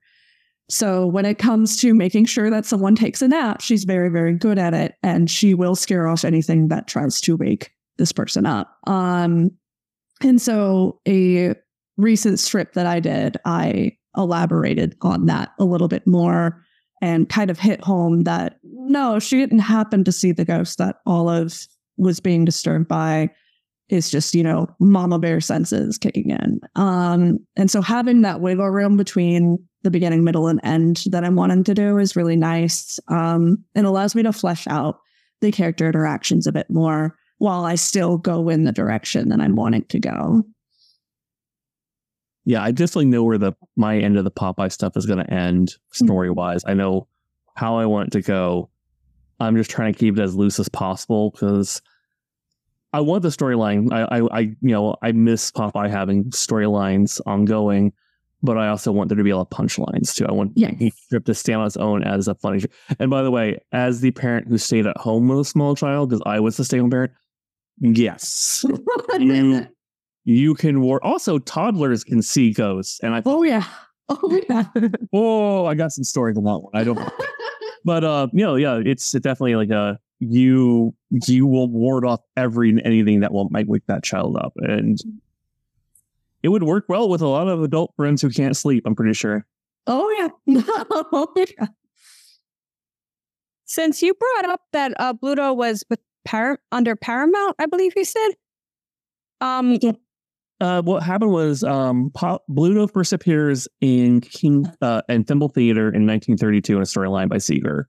So when it comes to making sure that someone takes a nap, she's very, very good at it, and she will scare off anything that tries to wake this person up. Um, and so a recent strip that I did, I elaborated on that a little bit more and kind of hit home that no, she didn't happen to see the ghost that Olive was being disturbed by. Is just, you know, mama bear senses kicking in. Um, and so having that wiggle room between the beginning, middle, and end that I'm wanting to do is really nice. Um, it allows me to flesh out the character interactions a bit more while I still go in the direction that I'm wanting to go. Yeah, I definitely know where the my end of the Popeye stuff is going to end hmm. story wise. I know how I want it to go. I'm just trying to keep it as loose as possible because I want the storyline. I, I, I, you know, I miss Popeye having storylines ongoing, but I also want there to be a lot of punchlines too. I want Yeah. each strip to stand on its own as a funny. And by the way, as the parent who stayed at home with a small child, because I was the stay-home parent, yes, you, you can war. Also, toddlers can see ghosts, and I oh yeah. Oh yeah. oh, I got some stories on that one. I don't, but uh, you know, yeah, it's definitely like a you you will ward off every anything that will might wake that child up, and it would work well with a lot of adult friends who can't sleep. I'm pretty sure. Oh yeah. Oh, yeah. Since you brought up that uh, Bluto was with Par- under Paramount, I believe you said. Um, Uh, what happened was um, Bluto first appears in King uh, and Thimble Theatre in 1932 in a storyline by Segar.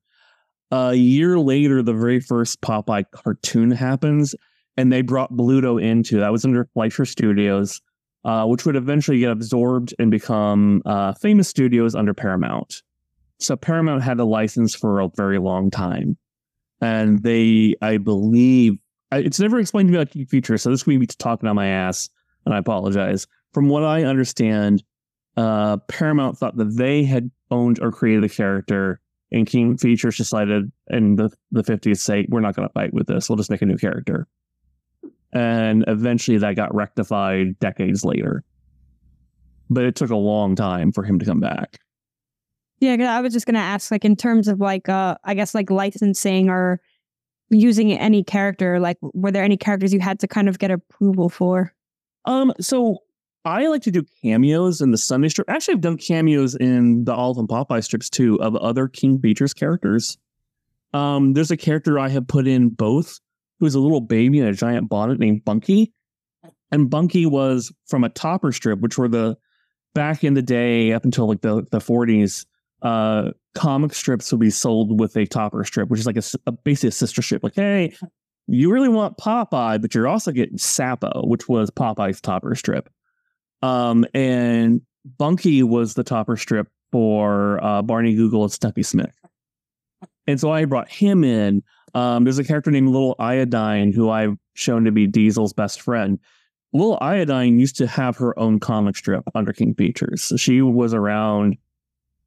a year later, the very first Popeye cartoon happens, and they brought Bluto into that was under Fleischer Studios, uh, which would eventually get absorbed and become uh, famous studios under Paramount. So Paramount had a license for a very long time, and they, I believe, it's never explained to me about features. So this could be talking on my ass, and I apologize. From what I understand, uh, Paramount thought that they had owned or created the character, and King Features decided in the, the 50s say, we're not going to fight with this. We'll just make a new character. And eventually that got rectified decades later. But it took a long time for him to come back. Yeah, I was just gonna ask, like, in terms of like, uh, I guess like licensing or using any character, like, were there any characters you had to kind of get approval for? Um, so I like to do cameos in the Sunday strip. Actually, I've done cameos in the Olive and Popeye strips too of other King Features characters. Um, there's a character I have put in both, who's a little baby in a giant bonnet named Bunky. And Bunky was from a topper strip, which were the back in the day, up until like the, the 40s, uh, comic strips would be sold with a topper strip, which is like a, a basically a sister strip. Like, hey, you really want Popeye, but you're also getting Sappo, which was Popeye's topper strip. Um, and Bunky was the topper strip for uh, Barney Google and Snuffy Smith. And so I brought him in. Um, there's a character named Little Iodine who I've shown to be Diesel's best friend. Little Iodine used to have her own comic strip under King Features. So she was around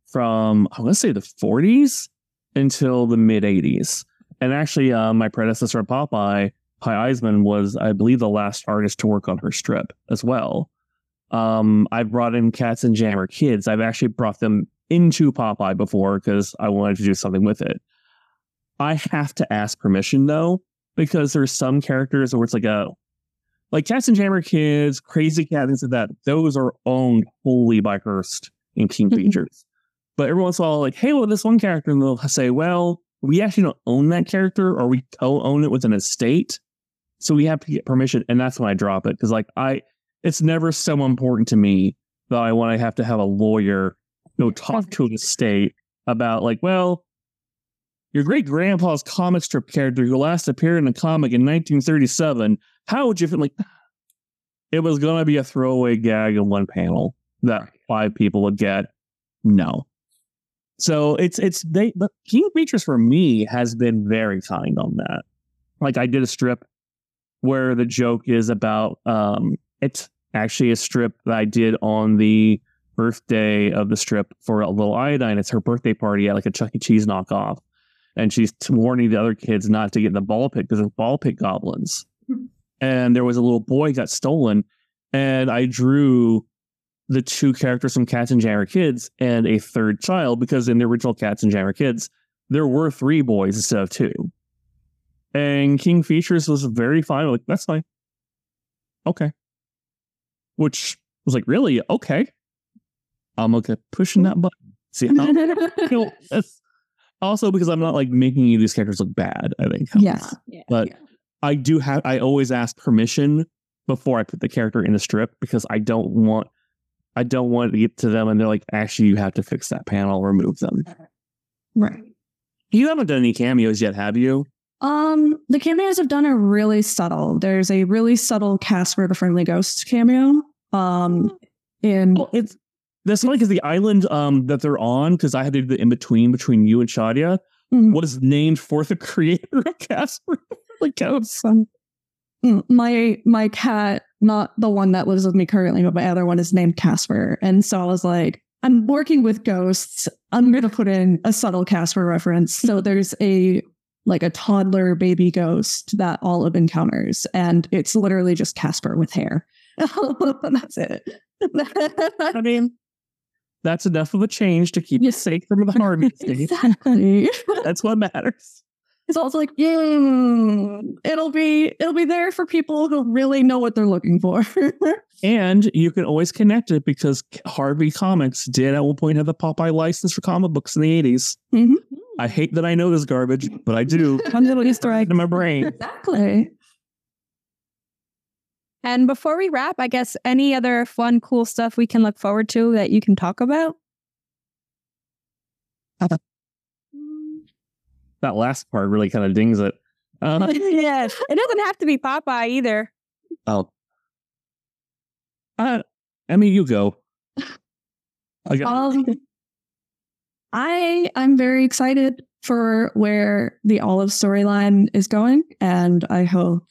from, I want to say the 40s until the mid 80s. And actually, uh, my predecessor at Popeye, Hy Eisman, was, I believe, the last artist to work on her strip as well. Um, I've brought in Katzenjammer Kids. I've actually brought them into Popeye before because I wanted to do something with it. I have to ask permission though, because there's some characters where it's like a like Katzenjammer Kids, Krazy Kat, things like that. Those are owned wholly by Hearst and King. Features. But every once in a while, like, hey, well, this one character, and they'll say, well, we actually don't own that character, or we co-own it with an estate, so we have to get permission, and that's when I drop it because, like, I, it's never so important to me that I want to have to have a lawyer go talk to an estate about, like, well, your great grandpa's comic strip character who last appeared in a comic in 1937. How would you feel? Like, it was going to be a throwaway gag in one panel that five people would get. No. So it's it's they but King Features for me has been very kind on that. Like I did a strip where the joke is about um it's actually a strip that I did on the birthday of the strip for a little iodine. It's her birthday party at like a Chuck E. Cheese knockoff. And she's t- warning the other kids not to get in the ball pit because there's ball pit goblins. and there was a little boy got stolen. And I drew the two characters from Katzenjammer Kids and a third child because in the original Katzenjammer Kids, there were three boys instead of two. And King Features was very fine. Like, that's fine. Okay. Which was like, really? Okay. I'm okay pushing that button. See how you know, Also, because I'm not like making any of these characters look bad. I think. Yes. but I do have. I always ask permission before I put the character in the strip because I don't want. I don't want to get to them and they're like, actually, you have to fix that panel, remove them. Right. You haven't done any cameos yet, have you? Um, the cameos I've done a really subtle. There's a really subtle Casper the Friendly Ghost cameo. Um, in Well, it's that's funny because the island um that they're on, because I had to do the in between between you and Shadia, Mhm. was named for the creator of Casper. like ghosts. Mm, my my cat, not the one that lives with me currently, but my other one is named Casper. And so I was like, I'm working with ghosts. I'm gonna put in a subtle Casper reference. So there's a like a toddler baby ghost that Olive encounters, and it's literally just Casper with hair. That's it. I mean, that's enough of a change to keep you safe from the harm. exactly. That's what matters. It's also like, mm, it'll be it'll be there for people who really know what they're looking for. And you can always connect it because Harvey Comics did at one point have the Popeye license for comic books in the 80s. Mhm. I hate that I know this garbage, but I do. Fun little Easter egg. in my brain. Exactly. And before we wrap, I guess any other fun, cool stuff we can look forward to that you can talk about? That last part really kind of dings it. Uh, yes. It doesn't have to be Popeye either. oh. Uh, I mean, you go. I got, Um, I I'm very excited for where the Olive storyline is going, and I hope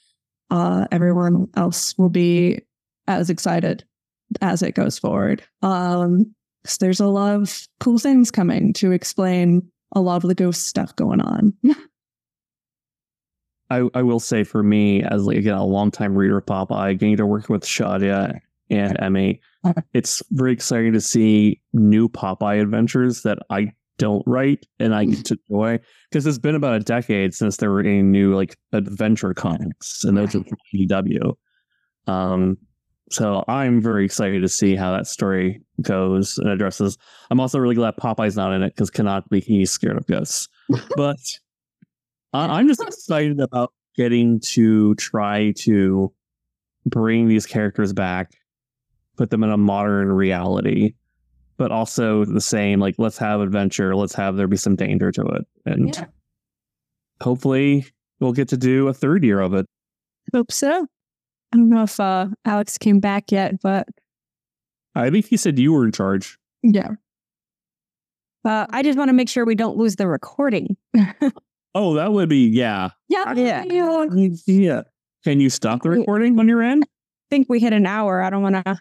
uh, everyone else will be as excited as it goes forward. Um, 'cause there's a lot of cool things coming to explain a lot of the ghost stuff going on. I, I will say for me, as like again a longtime reader of Popeye, getting to work with Shadia and Emi, it's very exciting to see new Popeye adventures that I don't write and I get to enjoy because it's been about a decade since there were any new like adventure comics, and those are from IDW. Um, so I'm very excited to see how that story goes and addresses. I'm also really glad Popeye's not in it because cannot be he's scared of ghosts, but. I- I'm just excited about getting to try to bring these characters back, put them in a modern reality, but also the same like let's have adventure, let's have there be some danger to it, and Yeah. hopefully we'll get to do a third year of it. Hope so. I don't know if uh, Alex came back yet, but I think he said you were in charge. Yeah. uh, I just want to make sure we don't lose the recording. Oh, that would be yeah, Yeah. Yeah. yeah. Can you stop the recording on your end? I think we hit an hour. I don't want to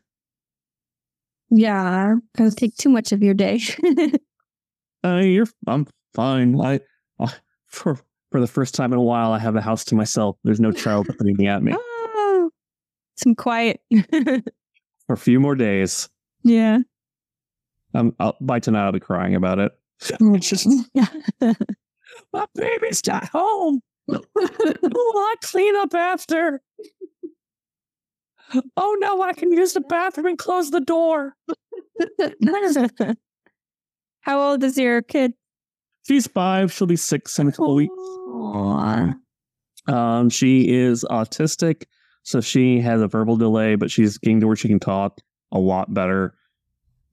Yeah. Because take too much of your day. Uh, you're I'm fine. I, I for for the first time in a while, I have a house to myself. There's no child pointing at me oh, some quiet. for a few more days. yeah. Um, I'll, by tonight, I'll be crying about it. Just my baby's not home. Oh, I clean up after. Oh no, I can use the bathroom and close the door. How old is your kid? She's five. She'll be six in a couple weeks. Um, she is autistic, so she has a verbal delay, but she's getting to where she can talk a lot better.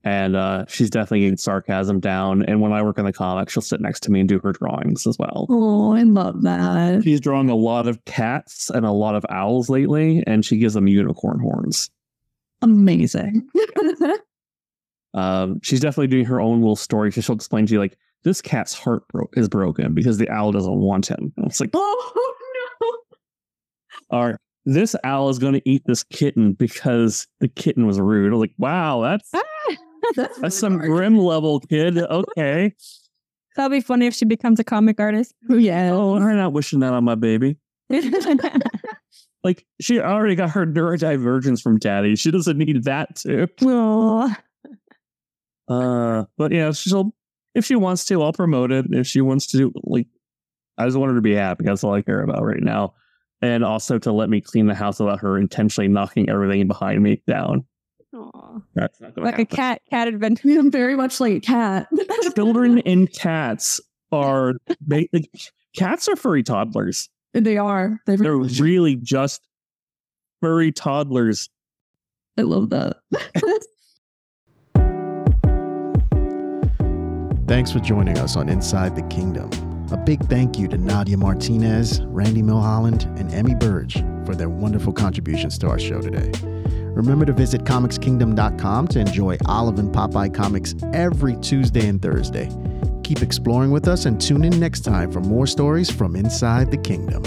And uh, she's definitely getting sarcasm down. And when I work on the comic, she'll sit next to me and do her drawings as well. Oh, I love that. She's drawing a lot of cats and a lot of owls lately, and she gives them unicorn horns. Amazing. Um, she's definitely doing her own little story. So she'll explain to you like this cat's heart bro- is broken because the owl doesn't want him. And it's like, oh or this owl is going to eat this kitten because the kitten was rude. I was like, wow, that's no. That's, that's some grim level kid. Okay. That'll be funny if she becomes a comic artist. Yeah. Oh, I'm not wishing that on my baby. Like she already got her neurodivergence from daddy. She doesn't need that too. Aw. Uh, but yeah, she'll if she wants to, I'll promote it. If she wants to, like, I just want her to be happy. That's all I care about right now, and also to let me clean the house without her intentionally knocking everything behind me down. Aw. That's not going Like to a cat cat adventure. I'm very much like a cat. Children and cats are they, like, cats are furry toddlers. They are. They They're really just furry toddlers. I love that. Thanks for joining us on Inside the Kingdom. A big thank you to Nadia Martinez, Randy Milholland, and Emi Burge for their wonderful contributions to our show today. Remember to visit comicskingdom.com to enjoy Olive and Popeye comics every Tuesday and Thursday. Keep exploring with us and tune in next time for more stories from inside the kingdom.